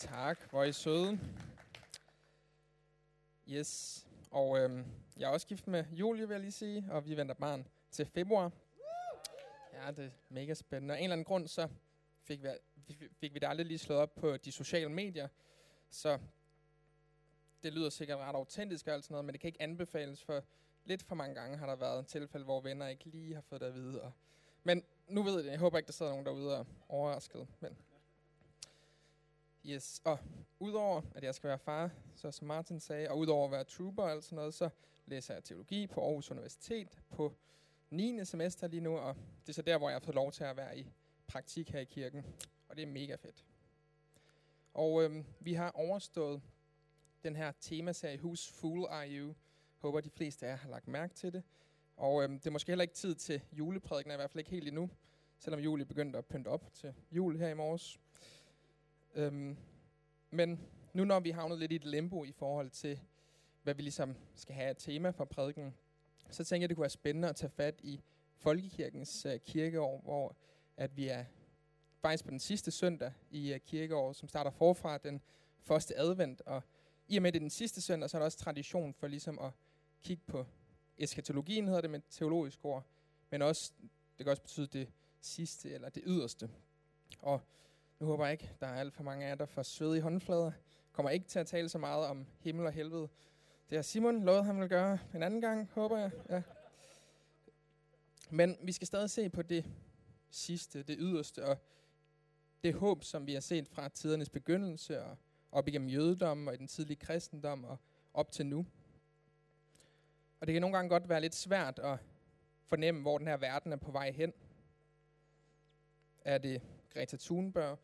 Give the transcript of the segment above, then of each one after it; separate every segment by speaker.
Speaker 1: Tak, hvor er I søde. Yes, og øhm, jeg er også gift med Julie, vil jeg lige sige, og vi venter barn til februar. Ja, det er mega spændende. Og af en eller anden grund, så fik vi, fik vi det aldrig lige slået op på de sociale medier, så det lyder sikkert ret autentisk og alt sådan noget, men det kan ikke anbefales, for lidt for mange gange har der været tilfælde, hvor venner ikke lige har fået det at vide. Og, men nu ved jeg det. Jeg håber ikke, der sidder nogen derude og er overrasket. Men Yes, og udover at jeg skal være far, så som Martin sagde, og udover at være trooper og alt sådan noget, så læser jeg teologi på Aarhus Universitet på 9. semester lige nu, og det er så der, hvor jeg har fået lov til at være i praktik her i kirken, og det er mega fedt. Og øhm, vi har overstået den her temaserie, Who's Fool Are You? Håber, de fleste af jer har lagt mærke til det. Og øhm, det er måske heller ikke tid til juleprædiken, i hvert fald ikke helt endnu, selvom juli begyndte at pynte op til jul her i morges. Øhm, men nu når vi havnet lidt i et limbo i forhold til, hvad vi ligesom skal have et tema for prædiken, så tænker jeg, det kunne være spændende at tage fat i Folkekirkens uh, kirkeår, hvor at vi er faktisk på den sidste søndag i øh, uh, kirkeår, som starter forfra den første advent. Og i og med det er den sidste søndag, så er der også tradition for ligesom at kigge på eskatologien, hedder det med teologisk ord, men også, det kan også betyde det sidste eller det yderste. Og nu håber jeg ikke, der er alt for mange af jer, der får sved i håndflader. Kommer ikke til at tale så meget om himmel og helvede. Det har Simon lovet, han vil gøre en anden gang, håber jeg. Ja. Men vi skal stadig se på det sidste, det yderste, og det håb, som vi har set fra tidernes begyndelse, og op igennem jødedommen og i den tidlige kristendom, og op til nu. Og det kan nogle gange godt være lidt svært at fornemme, hvor den her verden er på vej hen. Er det Greta Thunberg,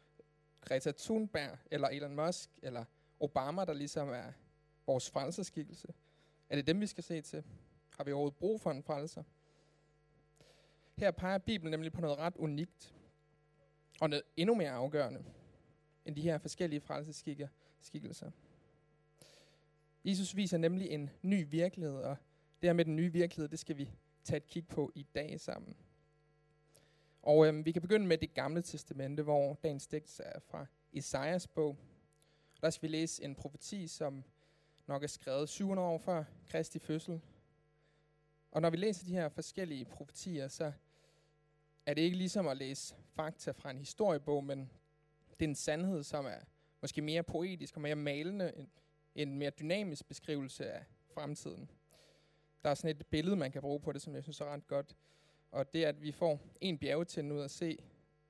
Speaker 1: Greta Thunberg, eller Elon Musk, eller Obama, der ligesom er vores frelserskikkelse? Er det dem, vi skal se til? Har vi overhovedet brug for en frelser? Her peger Bibelen nemlig på noget ret unikt, og noget endnu mere afgørende, end de her forskellige frelseskikkelser. Jesus viser nemlig en ny virkelighed, og det her med den nye virkelighed, det skal vi tage et kig på i dag sammen. Og øhm, vi kan begynde med det gamle testamente, hvor dagens tekst er fra Esajas bog. Der skal vi læse en profeti, som nok er skrevet 700 år før Kristi fødsel. Og når vi læser de her forskellige profetier, så er det ikke ligesom at læse fakta fra en historiebog, men det er en sandhed, som er måske mere poetisk og mere malende, en, en mere dynamisk beskrivelse af fremtiden. Der er sådan et billede, man kan bruge på det, som jeg synes er ret godt. Og det er, at vi får en bjergetind ud at se,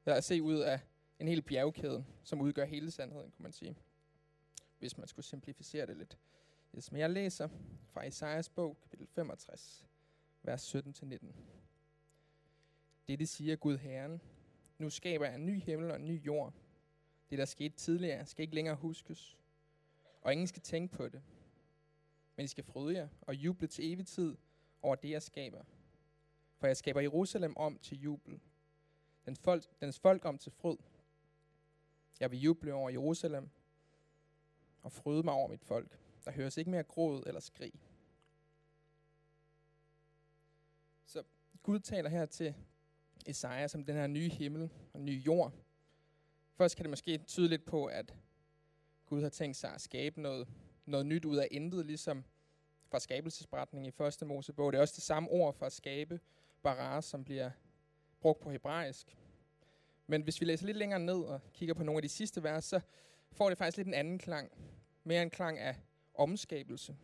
Speaker 1: eller at se ud af en hel bjergkæde, som udgør hele sandheden, kunne man sige. Hvis man skulle simplificere det lidt. Yes, men jeg læser fra Isaias bog, kapitel 65, vers 17-19. Dette siger Gud Herren. Nu skaber jeg en ny himmel og en ny jord. Det, der skete tidligere, skal ikke længere huskes. Og ingen skal tænke på det. Men I skal fryde jer og juble til evig tid over det, jeg skaber for jeg skaber Jerusalem om til jubel. Den folk, dens folk om til fryd. Jeg vil juble over Jerusalem og fryde mig over mit folk. Der høres ikke mere gråd eller skrig. Så Gud taler her til Esajas som den her nye himmel og nye jord. Først kan det måske tyde lidt på, at Gud har tænkt sig at skabe noget, noget nyt ud af intet, ligesom fra skabelsesberetningen i første Mosebog. Det er også det samme ord for at skabe, bara, som bliver brugt på hebraisk. Men hvis vi læser lidt længere ned og kigger på nogle af de sidste vers, så får det faktisk lidt en anden klang. Mere en klang af omskabelse.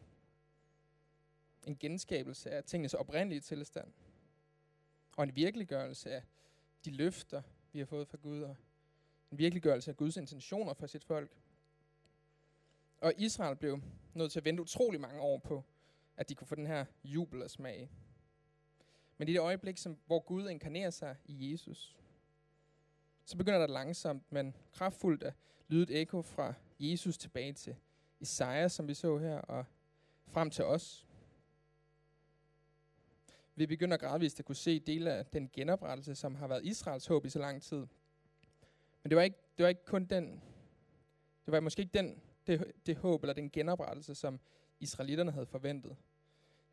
Speaker 1: En genskabelse af tingens oprindelige tilstand. Og en virkeliggørelse af de løfter, vi har fået fra Gud. Og en virkeliggørelse af Guds intentioner for sit folk. Og Israel blev nødt til at vente utrolig mange år på, at de kunne få den her jubel og smag. Men i det øjeblik, som, hvor Gud inkarnerer sig i Jesus, så begynder der langsomt, men kraftfuldt at lyde et ekko fra Jesus tilbage til Isaiah, som vi så her, og frem til os. Vi begynder gradvist at kunne se dele af den genoprettelse, som har været Israels håb i så lang tid. Men det var ikke, det var ikke kun den, det var måske ikke den, det, det håb eller den genoprettelse, som israelitterne havde forventet.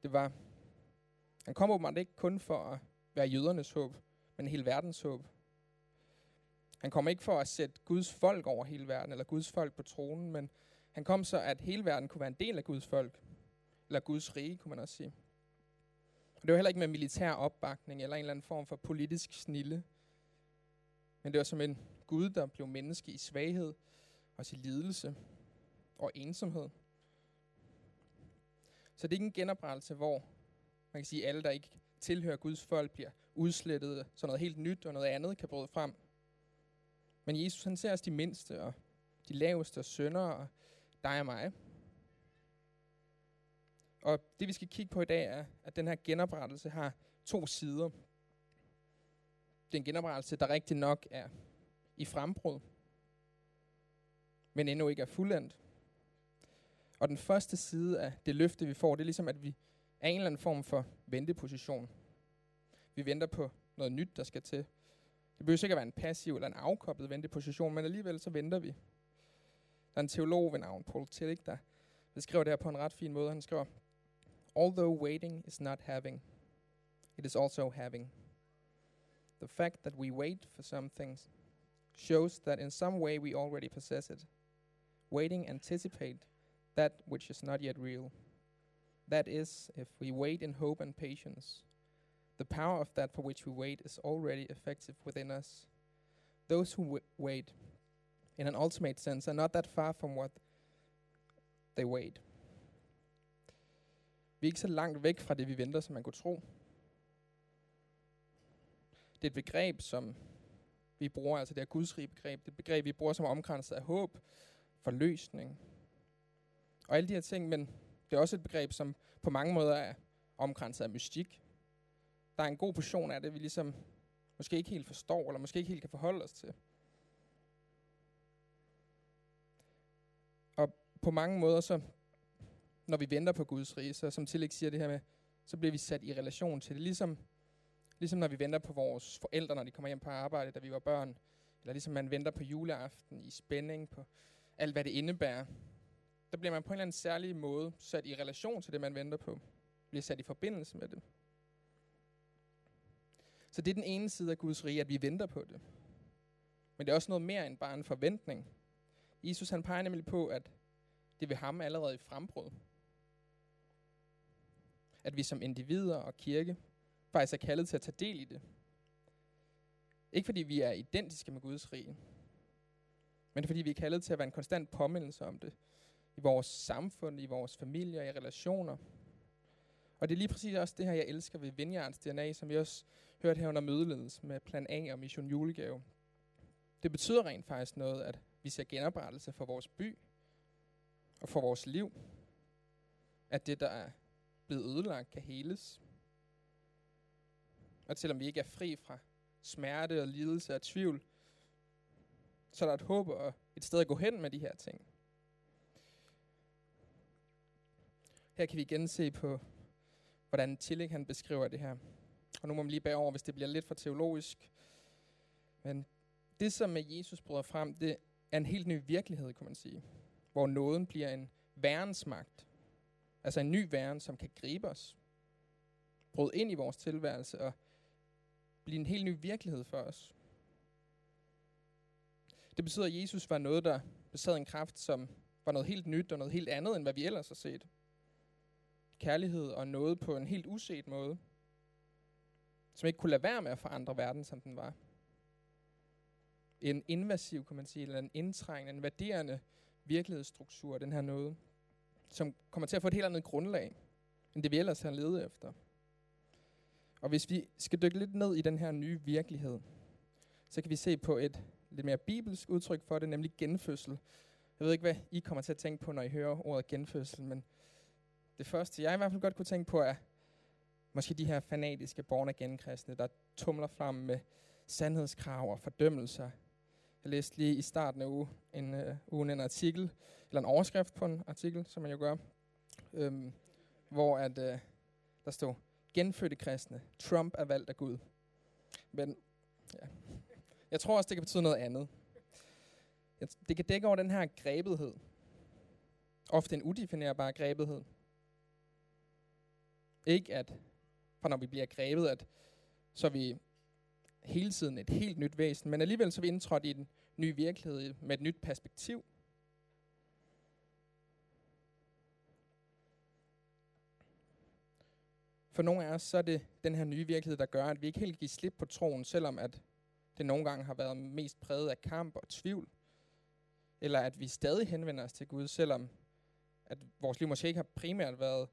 Speaker 1: Det var han kom åbenbart ikke kun for at være jødernes håb, men hele verdens håb. Han kom ikke for at sætte Guds folk over hele verden, eller Guds folk på tronen, men han kom så, at hele verden kunne være en del af Guds folk, eller Guds rige, kunne man også sige. Og det var heller ikke med militær opbakning, eller en eller anden form for politisk snille, men det var som en Gud, der blev menneske i svaghed, og i lidelse og ensomhed. Så det er ikke en genoprettelse, hvor man kan sige, at alle, der ikke tilhører Guds folk, bliver udslettet, så noget helt nyt og noget andet kan bryde frem. Men Jesus han ser os de mindste og de laveste og sønder og dig og mig. Og det vi skal kigge på i dag er, at den her genoprettelse har to sider. Det er en genoprettelse, der rigtig nok er i frembrud, men endnu ikke er fuldendt. Og den første side af det løfte, vi får, det er ligesom, at vi er en eller anden form for venteposition. Vi venter på noget nyt, der skal til. Det behøver ikke at være en passiv eller en afkoblet venteposition, men alligevel så venter vi. Der er en teolog ved navn Paul Tillich, der beskriver det her på en ret fin måde. Han skriver, Although waiting is not having, it is also having. The fact that we wait for something shows that in some way we already possess it. Waiting anticipate that which is not yet real. That is, if we wait in hope and patience, the power of that for which we wait is already effective within us. Those who w- wait, in an ultimate sense, are not that far from what they wait. Vi er ikke så langt væk fra det, vi venter, som man kunne tro. Det er et begreb, som vi bruger, altså det er gudsrige begreb, det er et begreb, vi bruger som omkranset af håb, forløsning, og alle de her ting, men det er også et begreb, som på mange måder er omkranset af mystik. Der er en god portion af det, vi ligesom måske ikke helt forstår, eller måske ikke helt kan forholde os til. Og på mange måder, så når vi venter på Guds rige, så som Tillæg siger det her med, så bliver vi sat i relation til det. Ligesom, ligesom når vi venter på vores forældre, når de kommer hjem på arbejde, da vi var børn. Eller ligesom man venter på juleaften i spænding, på alt hvad det indebærer der bliver man på en eller anden særlig måde sat i relation til det, man venter på. Bliver sat i forbindelse med det. Så det er den ene side af Guds rige, at vi venter på det. Men det er også noget mere end bare en forventning. Jesus han peger nemlig på, at det vil ham allerede i frembrud. At vi som individer og kirke faktisk er kaldet til at tage del i det. Ikke fordi vi er identiske med Guds rige, men fordi vi er kaldet til at være en konstant påmindelse om det, i vores samfund, i vores familier, i relationer. Og det er lige præcis også det her, jeg elsker ved Vineyards DNA, som vi også hørte her under mødeledelse med Plan A og Mission Julegave. Det betyder rent faktisk noget, at vi ser genoprettelse for vores by og for vores liv. At det, der er blevet ødelagt, kan heles. Og selvom vi ikke er fri fra smerte og lidelse og tvivl, så er der et håb og et sted at gå hen med de her ting. Her kan vi igen se på, hvordan Tillich han beskriver det her. Og nu må man lige bære over, hvis det bliver lidt for teologisk. Men det, som med Jesus bryder frem, det er en helt ny virkelighed, kan man sige. Hvor nåden bliver en værensmagt. Altså en ny væren, som kan gribe os. Bryde ind i vores tilværelse og blive en helt ny virkelighed for os. Det betyder, at Jesus var noget, der besad en kraft, som var noget helt nyt og noget helt andet, end hvad vi ellers har set kærlighed og noget på en helt uset måde, som ikke kunne lade være med at forandre verden, som den var. En invasiv, kan man sige, eller en indtrængende, en værderende virkelighedsstruktur, den her noget, som kommer til at få et helt andet grundlag, end det vi ellers har levet efter. Og hvis vi skal dykke lidt ned i den her nye virkelighed, så kan vi se på et lidt mere bibelsk udtryk for det, nemlig genfødsel. Jeg ved ikke, hvad I kommer til at tænke på, når I hører ordet genfødsel, men det første, jeg i hvert fald godt kunne tænke på, er måske de her fanatiske born again kristne, der tumler frem med sandhedskrav og fordømmelser. Jeg læste lige i starten af uge, en, øh, ugen en artikel, eller en overskrift på en artikel, som man jo gør, øhm, hvor at, øh, der stod, genfødte kristne, Trump er valgt af Gud. Men ja. jeg tror også, det kan betyde noget andet. Det kan dække over den her grebethed. Ofte en udefinerbar grebethed. Ikke at, for når vi bliver grebet, at så er vi hele tiden et helt nyt væsen, men alligevel så er vi indtrådt i en ny virkelighed med et nyt perspektiv. For nogle af os, så er det den her nye virkelighed, der gør, at vi ikke helt giver slip på troen, selvom at det nogle gange har været mest præget af kamp og tvivl. Eller at vi stadig henvender os til Gud, selvom at vores liv måske ikke har primært været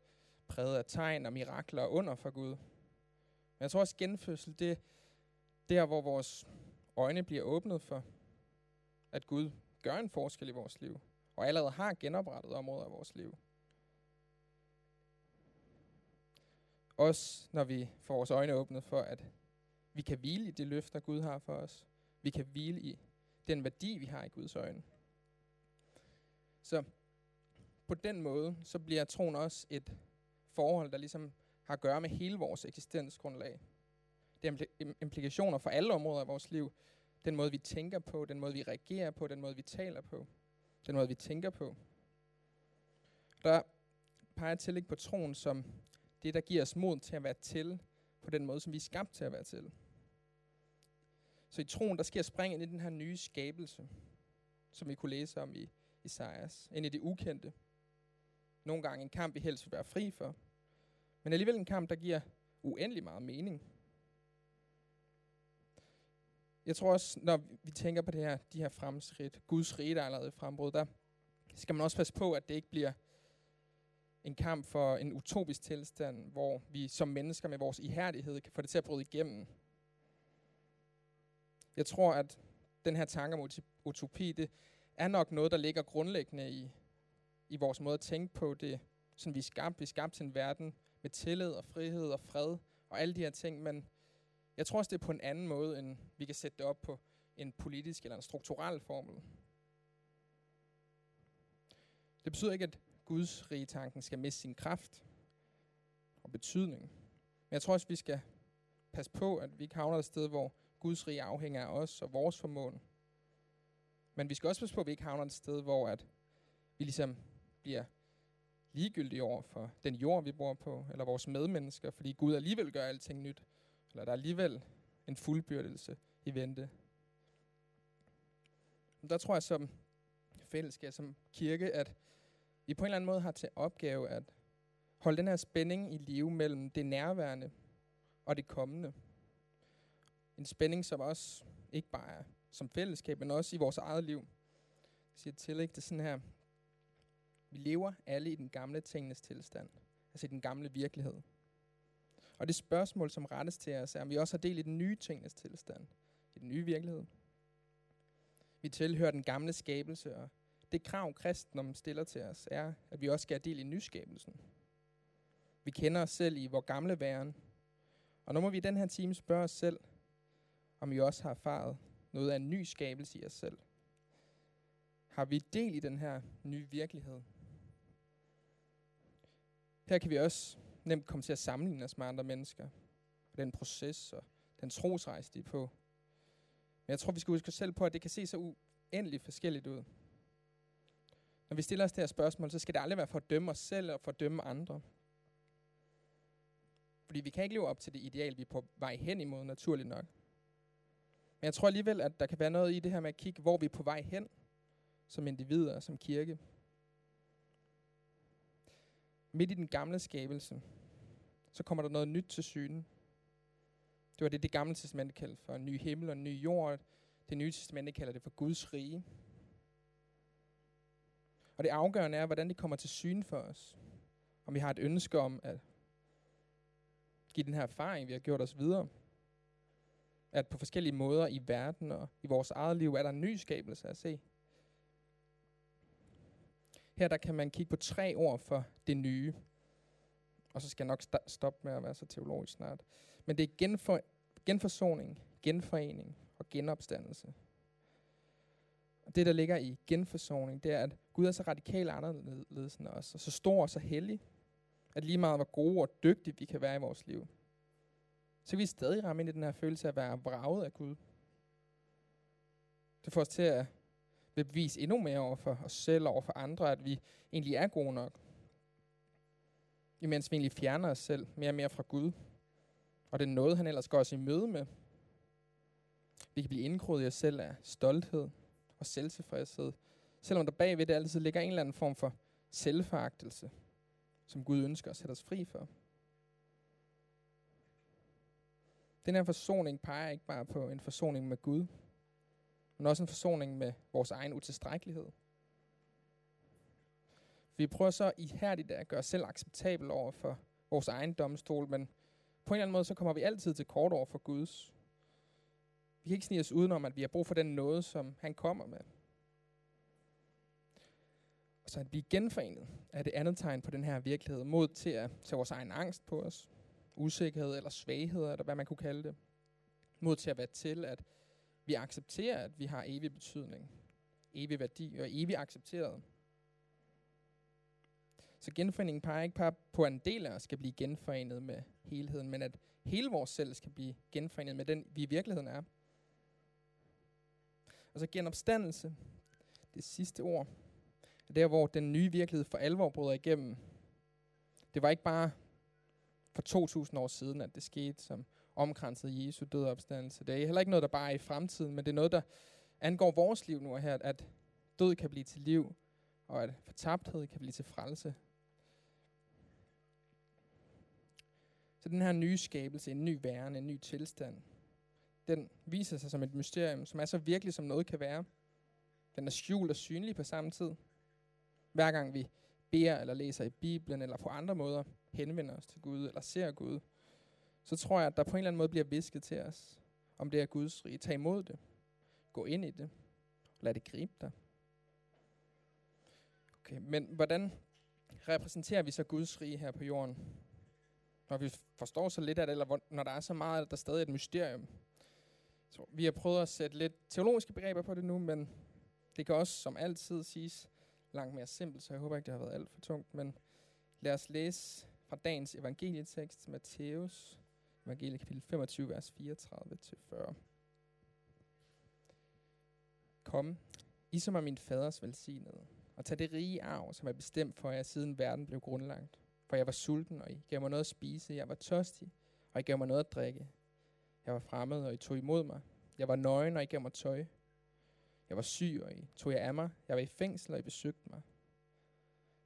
Speaker 1: præget af tegn og mirakler og under for Gud. Men jeg tror også, genfødsel, det er der, hvor vores øjne bliver åbnet for, at Gud gør en forskel i vores liv, og allerede har genoprettet områder af vores liv. Også når vi får vores øjne åbnet for, at vi kan hvile i det løfter, Gud har for os. Vi kan hvile i den værdi, vi har i Guds øjne. Så på den måde, så bliver troen også et forhold, der ligesom har at gøre med hele vores eksistensgrundlag. Det har implikationer for alle områder af vores liv. Den måde, vi tænker på, den måde, vi reagerer på, den måde, vi taler på, den måde, vi tænker på. Der peger til på troen som det, der giver os mod til at være til på den måde, som vi er skabt til at være til. Så i troen, der sker spring ind i den her nye skabelse, som vi kunne læse om i Isaias, ind i det ukendte. Nogle gange en kamp, vi helst vil være fri for, men alligevel en kamp, der giver uendelig meget mening. Jeg tror også, når vi tænker på det her, de her fremskridt, Guds rige, der er allerede frembrud, der skal man også passe på, at det ikke bliver en kamp for en utopisk tilstand, hvor vi som mennesker med vores ihærdighed kan få det til at bryde igennem. Jeg tror, at den her tanke om utopi, det er nok noget, der ligger grundlæggende i, i vores måde at tænke på det, som vi er skabt. Vi er skabt til en verden med tillid og frihed og fred og alle de her ting, men jeg tror også, det er på en anden måde, end vi kan sætte det op på en politisk eller en strukturel formel. Det betyder ikke, at Guds rige tanken skal miste sin kraft og betydning. Men jeg tror også, vi skal passe på, at vi ikke havner et sted, hvor Guds rige afhænger af os og vores formåen. Men vi skal også passe på, at vi ikke havner et sted, hvor at vi ligesom bliver ligegyldige over for den jord, vi bor på, eller vores medmennesker, fordi Gud alligevel gør alting nyt, eller der er alligevel en fuldbyrdelse i vente. Men der tror jeg som fællesskab, som kirke, at vi på en eller anden måde har til opgave at holde den her spænding i live mellem det nærværende og det kommende. En spænding, som også ikke bare er som fællesskab, men også i vores eget liv. Jeg siger til, ikke? Det er sådan her, vi lever alle i den gamle tingenes tilstand, altså i den gamle virkelighed. Og det spørgsmål, som rettes til os, er, om vi også har del i den nye tingenes tilstand, i den nye virkelighed. Vi tilhører den gamle skabelse, og det krav, kristendommen stiller til os, er, at vi også skal have del i nyskabelsen. Vi kender os selv i vores gamle væren, og nu må vi i den her time spørge os selv, om vi også har erfaret noget af en ny skabelse i os selv. Har vi del i den her nye virkelighed? Her kan vi også nemt komme til at sammenligne os med andre mennesker. Og den proces og den trosrejse, de er på. Men jeg tror, vi skal huske os selv på, at det kan se så uendeligt forskelligt ud. Når vi stiller os det her spørgsmål, så skal det aldrig være for at dømme os selv og for at dømme andre. Fordi vi kan ikke leve op til det ideal, vi er på vej hen imod, naturligt nok. Men jeg tror alligevel, at der kan være noget i det her med at kigge, hvor vi er på vej hen, som individer som kirke. Midt i den gamle skabelse, så kommer der noget nyt til syne. Det var det, det gamle testamente kaldte for en ny himmel og en ny jord. Det nye testamente kalder det for Guds rige. Og det afgørende er, hvordan det kommer til syne for os. Om vi har et ønske om at give den her erfaring, vi har gjort os videre. At på forskellige måder i verden og i vores eget liv, er der en ny skabelse at se. Her der kan man kigge på tre ord for det nye. Og så skal jeg nok st- stoppe med at være så teologisk snart. Men det er genfor, genforsoning, genforening og genopstandelse. Og det, der ligger i genforsoning, det er, at Gud er så radikalt anderledes end os, og så stor og så hellig, at lige meget hvor gode og dygtige vi kan være i vores liv, så kan vi stadig ramme ind i den her følelse af at være vraget af Gud. Det får os til at bevise endnu mere over for os selv og over for andre, at vi egentlig er gode nok. Imens vi egentlig fjerner os selv mere og mere fra Gud. Og det er noget, han ellers går os i møde med. Vi kan blive indkroet i os selv af stolthed og selvtilfredshed, selvom der bagved det altid ligger en eller anden form for selvforagtelse, som Gud ønsker at sætte os fri for. Den her forsoning peger ikke bare på en forsoning med Gud, men også en forsoning med vores egen utilstrækkelighed. Vi prøver så ihærdigt at gøre os selv acceptabel over for vores egen domstol, men på en eller anden måde, så kommer vi altid til kort over for Guds. Vi kan ikke snige os udenom, at vi har brug for den noget, som han kommer med. Og så at blive genforenet er det andet tegn på den her virkelighed. Mod til at tage vores egen angst på os. Usikkerhed eller svaghed, eller hvad man kunne kalde det. Mod til at være til, at vi accepterer, at vi har evig betydning. Evig værdi og evig accepteret. Så genforeningen peger ikke bare på, at en del af os skal blive genforenet med helheden, men at hele vores selv skal blive genforenet med den, vi i virkeligheden er. Og så genopstandelse, det sidste ord, er der, hvor den nye virkelighed for alvor bryder igennem. Det var ikke bare for 2000 år siden, at det skete, som omkranset Jesu død og opstandelse. Det er heller ikke noget, der bare er i fremtiden, men det er noget, der angår vores liv nu og her, at død kan blive til liv, og at fortabthed kan blive til frelse. Så den her nye skabelse, en ny væren, en ny tilstand, den viser sig som et mysterium, som er så virkelig, som noget kan være. Den er skjult og synlig på samme tid. Hver gang vi beder eller læser i Bibelen, eller på andre måder henvender os til Gud, eller ser Gud, så tror jeg, at der på en eller anden måde bliver visket til os, om det er Guds rige. Tag imod det. Gå ind i det. Lad det gribe dig. Okay, men hvordan repræsenterer vi så Guds rige her på jorden? Når vi forstår så lidt af det, eller når der er så meget, at der stadig er et mysterium. Så vi har prøvet at sætte lidt teologiske begreber på det nu, men det kan også som altid siges langt mere simpelt, så jeg håber ikke, det har været alt for tungt. Men lad os læse fra dagens evangelietekst, Matthæus, Evangeliet kapitel 25, vers 34-40. Kom, I som er min faders velsignede, og tag det rige arv, som er bestemt for jer, siden verden blev grundlagt. For jeg var sulten, og I gav mig noget at spise. Jeg var tørstig, og I gav mig noget at drikke. Jeg var fremmed, og I tog imod mig. Jeg var nøgen, og I gav mig tøj. Jeg var syg, og I tog jer af mig. Jeg var i fængsel, og I besøgte mig.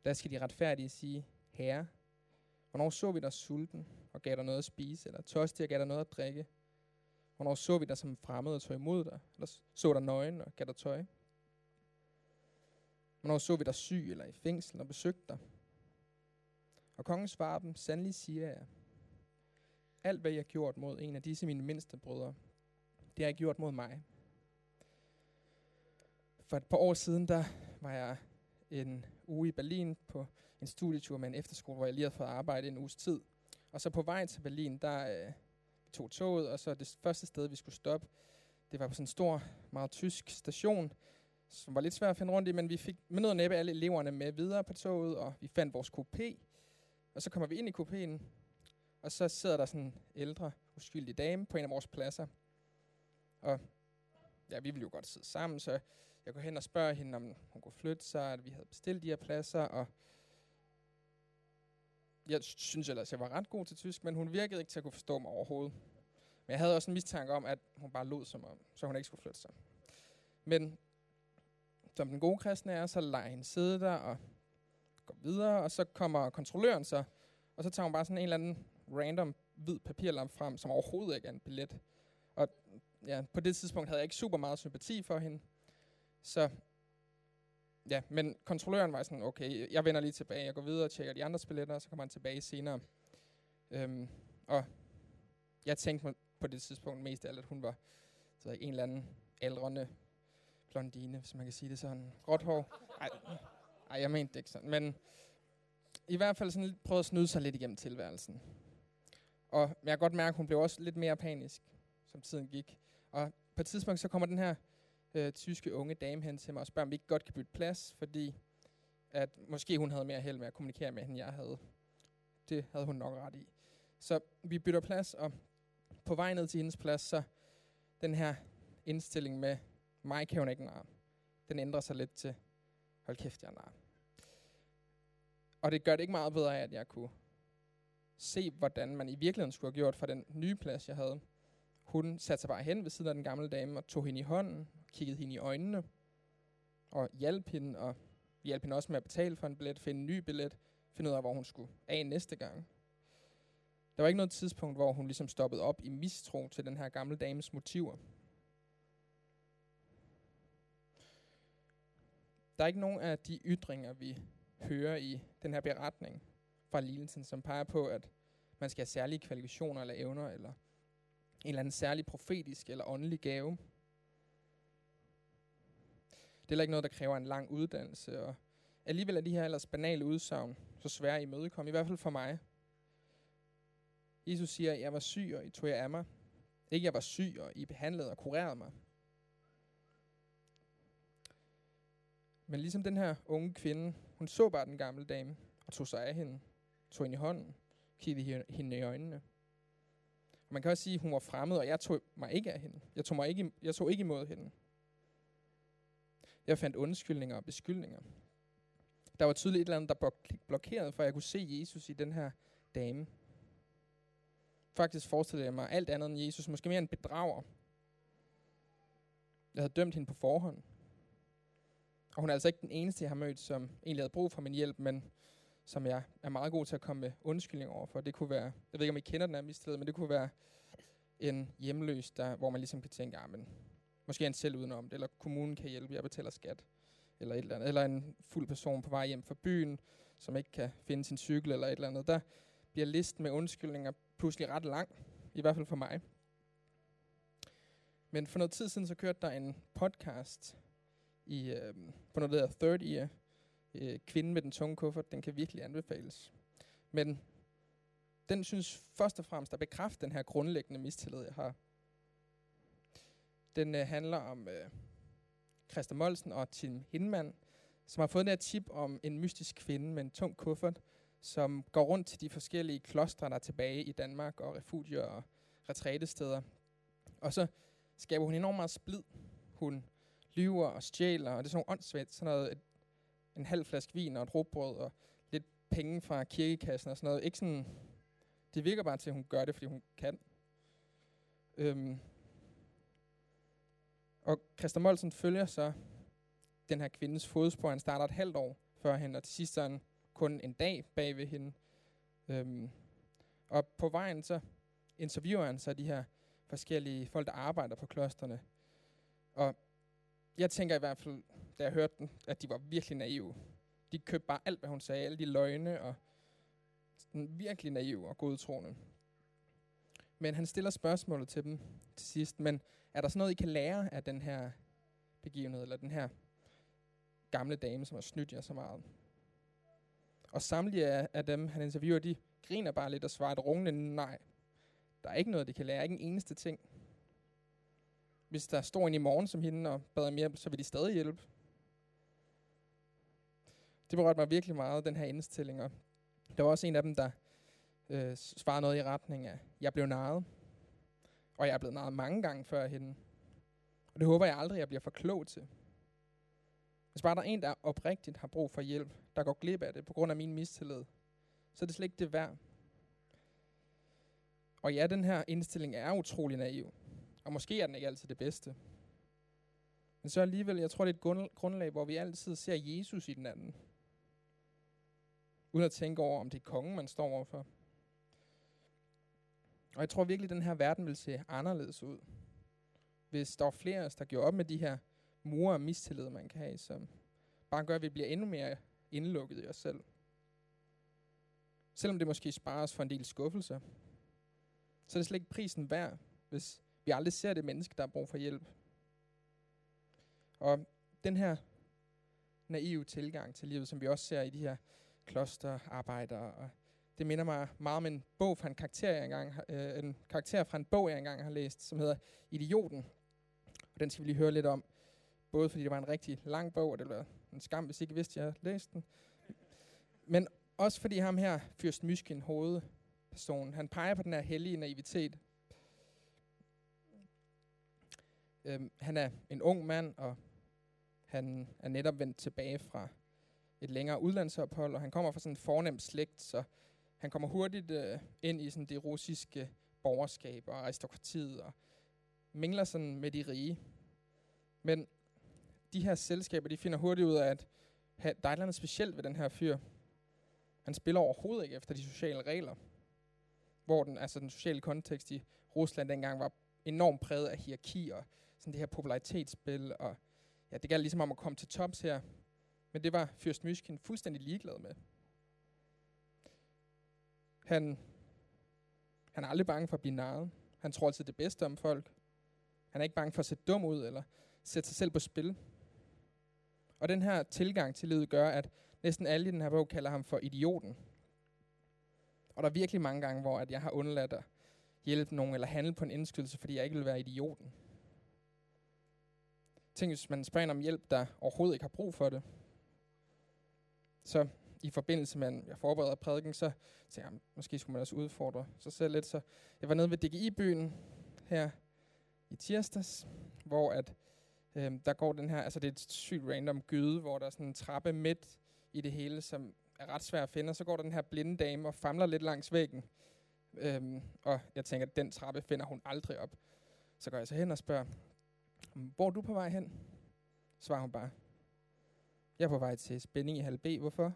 Speaker 1: Der skal de retfærdige sige, Herre, hvornår så vi dig sulten, og gav dig noget at spise, eller tørstig, og gav dig noget at drikke? Hvornår så vi dig som fremmed og tog imod dig, eller så dig nøgen og gav dig tøj? Hvornår så vi dig syg eller i fængsel og besøgte dig? Og kongen svarer dem, sandelig siger jeg, alt hvad jeg har gjort mod en af disse mine mindste brødre, det har jeg gjort mod mig. For et par år siden, der var jeg en uge i Berlin på en studietur med en efterskole, hvor jeg lige havde fået arbejde en uges tid. Og så på vej til Berlin, der øh, tog toget, og så det første sted, vi skulle stoppe, det var på sådan en stor, meget tysk station, som var lidt svært at finde rundt i, men vi fik med noget næppe alle eleverne med videre på toget, og vi fandt vores kopé. Og så kommer vi ind i kopéen, og så sidder der sådan en ældre, uskyldig dame på en af vores pladser. Og ja, vi ville jo godt sidde sammen, så jeg går hen og spørger hende, om hun kunne flytte sig, at vi havde bestilt de her pladser, og jeg synes ellers, jeg var ret god til tysk, men hun virkede ikke til at kunne forstå mig overhovedet. Men jeg havde også en mistanke om, at hun bare lod som om, så hun ikke skulle flytte sig. Men som den gode kristne er, så lader hende sidde der og går videre, og så kommer kontrolløren så, og så tager hun bare sådan en eller anden random hvid papirlamp frem, som overhovedet ikke er en billet. Og ja, på det tidspunkt havde jeg ikke super meget sympati for hende. Så ja, men kontrolløren var sådan, okay, jeg vender lige tilbage, jeg går videre og tjekker de andre billetter, og så kommer han tilbage senere. Øhm, og jeg tænkte på det tidspunkt mest af alt, at hun var så en eller anden aldrende blondine, hvis man kan sige det sådan. Gråt hår. Ej, ej, jeg mente det ikke sådan. Men i hvert fald sådan prøvede at snyde sig lidt igennem tilværelsen. Og jeg kan godt mærke, at hun blev også lidt mere panisk, som tiden gik. Og på et tidspunkt, så kommer den her øh, tyske unge dame hen til mig og spørger, om vi ikke godt kan bytte plads, fordi at måske hun havde mere held med at kommunikere med, end jeg havde. Det havde hun nok ret i. Så vi bytter plads, og på vej ned til hendes plads, så den her indstilling med, mig kan hun ikke nar, den ændrer sig lidt til, hold kæft, jeg nar. Og det gør det ikke meget bedre at jeg kunne se, hvordan man i virkeligheden skulle have gjort for den nye plads, jeg havde. Hun satte sig bare hen ved siden af den gamle dame og tog hende i hånden, kiggede hende i øjnene og hjalp hende, og hjalp hende også med at betale for en billet, finde en ny billet, finde ud af, hvor hun skulle af næste gang. Der var ikke noget tidspunkt, hvor hun ligesom stoppede op i mistro til den her gamle dames motiver. Der er ikke nogen af de ytringer, vi hører i den her beretning fra lignelsen, som peger på, at man skal have særlige kvalifikationer eller evner, eller en eller anden særlig profetisk eller åndelig gave. Det er heller ikke noget, der kræver en lang uddannelse, og alligevel er de her ellers banale udsagn så svære at imødekomme, i hvert fald for mig. Jesus siger, at jeg var syg, og I tog jer af mig. Ikke jeg var syg, og I behandlede og kurerede mig. Men ligesom den her unge kvinde, hun så bare den gamle dame, og tog sig af hende, tog hende i hånden, kiggede hende i øjnene. Man kan også sige, at hun var fremmed, og jeg tog mig ikke af hende. Jeg tog, mig ikke, jeg tog ikke imod hende. Jeg fandt undskyldninger og beskyldninger. Der var tydeligt et eller andet, der blokerede, for at jeg kunne se Jesus i den her dame. Faktisk forestillede jeg mig alt andet end Jesus, måske mere en bedrager. Jeg havde dømt hende på forhånd. Og hun er altså ikke den eneste, jeg har mødt, som egentlig havde brug for min hjælp, men som jeg er meget god til at komme med undskyldning over for. Det kunne være, jeg ved ikke, om I kender den her mistillid, men det kunne være en hjemløs, der, hvor man ligesom kan tænke, ah, men måske en selv udenom det, eller kommunen kan hjælpe, jeg betaler skat, eller et eller andet. Eller en fuld person på vej hjem fra byen, som ikke kan finde sin cykel, eller et eller andet. Der bliver listen med undskyldninger pludselig ret lang, i hvert fald for mig. Men for noget tid siden, så kørte der en podcast i, øh, på noget, der hedder Third Year, øh, Kvinden med den tunge kuffert, den kan virkelig anbefales. Men den synes først og fremmest at bekræfte den her grundlæggende mistillid, jeg har. Den øh, handler om øh, Christa Molsen og Tim Hindman, som har fået den her tip om en mystisk kvinde med en tung kuffert, som går rundt til de forskellige klostre, der er tilbage i Danmark, og refugier og retrætesteder. Og så skaber hun enormt meget splid. Hun lyver og stjæler, og det er sådan noget åndssvagt, sådan noget, en halv flaske vin og et råbrød, og lidt penge fra kirkekassen og sådan noget. Ikke sådan, det virker bare til, at hun gør det, fordi hun kan. Øhm. Og Christa Molsen følger så den her kvindes fodspor. Han starter et halvt år før hende, og til sidst er han kun en dag bag ved hende. Øhm. Og på vejen så interviewer han så de her forskellige folk, der arbejder på klosterne. Og jeg tænker i hvert fald, da jeg hørte den, at de var virkelig naive. De købte bare alt, hvad hun sagde, alle de løgne, og sådan virkelig naive og godtroende. Men han stiller spørgsmålet til dem til sidst, men er der sådan noget, I kan lære af den her begivenhed, eller den her gamle dame, som har snydt jer så meget? Og samtlige af, af dem, han interviewer, de griner bare lidt og svarer et rungende nej. Der er ikke noget, de kan lære, ikke en eneste ting hvis der står en i morgen som hende og bad om hjælp, så vil de stadig hjælpe. Det berørte mig virkelig meget, den her indstilling. Og der var også en af dem, der øh, svarede noget i retning af, jeg blev narret. Og jeg er blevet narret mange gange før hende. Og det håber jeg aldrig, jeg bliver for klog til. Hvis bare der er en, der oprigtigt har brug for hjælp, der går glip af det på grund af min mistillid, så er det slet ikke det værd. Og ja, den her indstilling er utrolig naiv. Og måske er den ikke altid det bedste. Men så alligevel, jeg tror, det er et grundlag, hvor vi altid ser Jesus i den anden. Uden at tænke over, om det er kongen, man står overfor. Og jeg tror virkelig, at den her verden vil se anderledes ud. Hvis der var flere af os, der gjorde op med de her mure og mistillid, man kan have, som bare gør, at vi bliver endnu mere indlukket i os selv. Selvom det måske sparer os for en del skuffelser, så er det slet ikke prisen værd, hvis vi aldrig ser det menneske, der har brug for hjælp. Og den her naive tilgang til livet, som vi også ser i de her klosterarbejder, og det minder mig meget om en bog fra en karakter, jeg engang, øh, en karakter fra en bog, jeg engang har læst, som hedder Idioten. Og den skal vi lige høre lidt om. Både fordi det var en rigtig lang bog, og det var en skam, hvis ikke vidste, jeg havde læst den. Men også fordi ham her, Fyrst Myskin, hovedpersonen, han peger på den her hellige naivitet, Øhm, han er en ung mand, og han er netop vendt tilbage fra et længere udlandsophold, og han kommer fra sådan en fornem slægt, så han kommer hurtigt øh, ind i sådan det russiske borgerskab og aristokratiet, og mingler sådan med de rige. Men de her selskaber, de finder hurtigt ud af, at der er et eller andet specielt ved den her fyr. Han spiller overhovedet ikke efter de sociale regler. Hvor den, altså den sociale kontekst i Rusland dengang var enormt præget af hierarki og sådan det her popularitetsspil. Og ja, det galt ligesom om at komme til tops her. Men det var Fyrst Myskin fuldstændig ligeglad med. Han, han er aldrig bange for at blive narret. Han tror altid det bedste om folk. Han er ikke bange for at se dum ud eller sætte sig selv på spil. Og den her tilgang til livet gør, at næsten alle i den her bog kalder ham for idioten. Og der er virkelig mange gange, hvor at jeg har undladt at hjælpe nogen eller handle på en indskydelse, fordi jeg ikke vil være idioten. Tænk, hvis man spørger om hjælp, der overhovedet ikke har brug for det. Så i forbindelse med, at jeg forbereder prædiken, så tænkte jeg, måske skulle man også udfordre sig selv lidt. Så jeg var nede ved DGI-byen her i tirsdags, hvor at, øh, der går den her, altså det er et sygt random gyde, hvor der er sådan en trappe midt i det hele, som er ret svær at finde, og så går der den her blinde dame og famler lidt langs væggen. Øhm, og jeg tænker, at den trappe finder hun aldrig op. Så går jeg så hen og spørger, hvor er du på vej hen? Svarer hun bare, jeg er på vej til spænding i halv B. Hvorfor?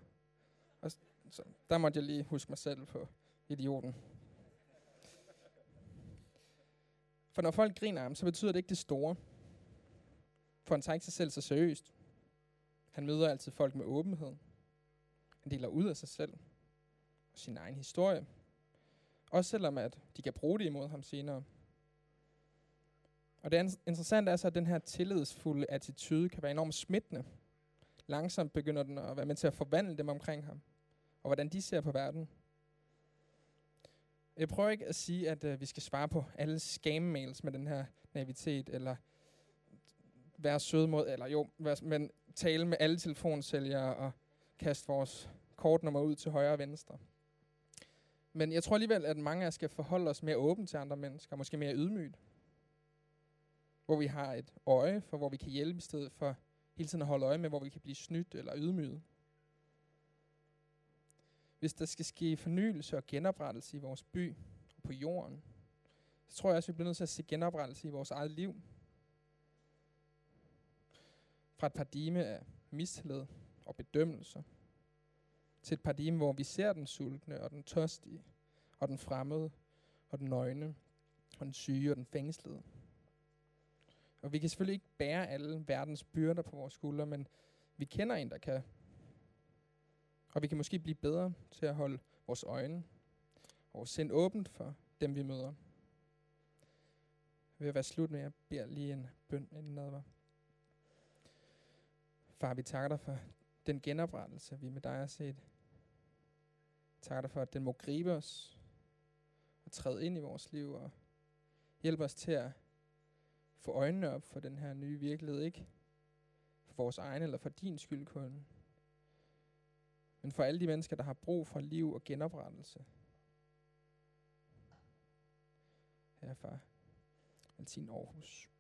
Speaker 1: Og så, der måtte jeg lige huske mig selv på idioten. For når folk griner ham, så betyder det ikke det store. For han tager ikke sig selv så seriøst. Han møder altid folk med åbenhed. Han deler ud af sig selv og sin egen historie. Også selvom at de kan bruge det imod ham senere. Og det interessante er så, at den her tillidsfulde attitude kan være enormt smittende. Langsomt begynder den at være med til at forvandle dem omkring ham, og hvordan de ser på verden. Jeg prøver ikke at sige, at øh, vi skal svare på alle scam-mails med den her naivitet, eller være søde mod, eller jo, men tale med alle telefonsælgere og kaste vores kortnummer ud til højre og venstre. Men jeg tror alligevel, at mange af os skal forholde os mere åbent til andre mennesker, måske mere ydmygt. Hvor vi har et øje for, hvor vi kan hjælpe i stedet for hele tiden at holde øje med, hvor vi kan blive snydt eller ydmyget. Hvis der skal ske fornyelse og genoprettelse i vores by og på jorden, så tror jeg også, vi bliver nødt til at se genoprettelse i vores eget liv. Fra et paradigme af mistillid og bedømmelse, til et paradigme, hvor vi ser den sultne og den tørstige, og den fremmede, og den nøgne, og den syge og den fængslede. Og vi kan selvfølgelig ikke bære alle verdens byrder på vores skuldre, men vi kender en, der kan. Og vi kan måske blive bedre til at holde vores øjne og vores sind åbent for dem, vi møder. Jeg vil være slut med, at jeg beder lige en bøn inden advar. Far, vi takker dig for den genoprettelse, vi med dig har set. takker dig for, at den må gribe os og træde ind i vores liv og hjælpe os til at få øjnene op for den her nye virkelighed, ikke for vores egen eller for din skyld kun, men for alle de mennesker, der har brug for liv og genoprettelse. Herre far, velsign Aarhus.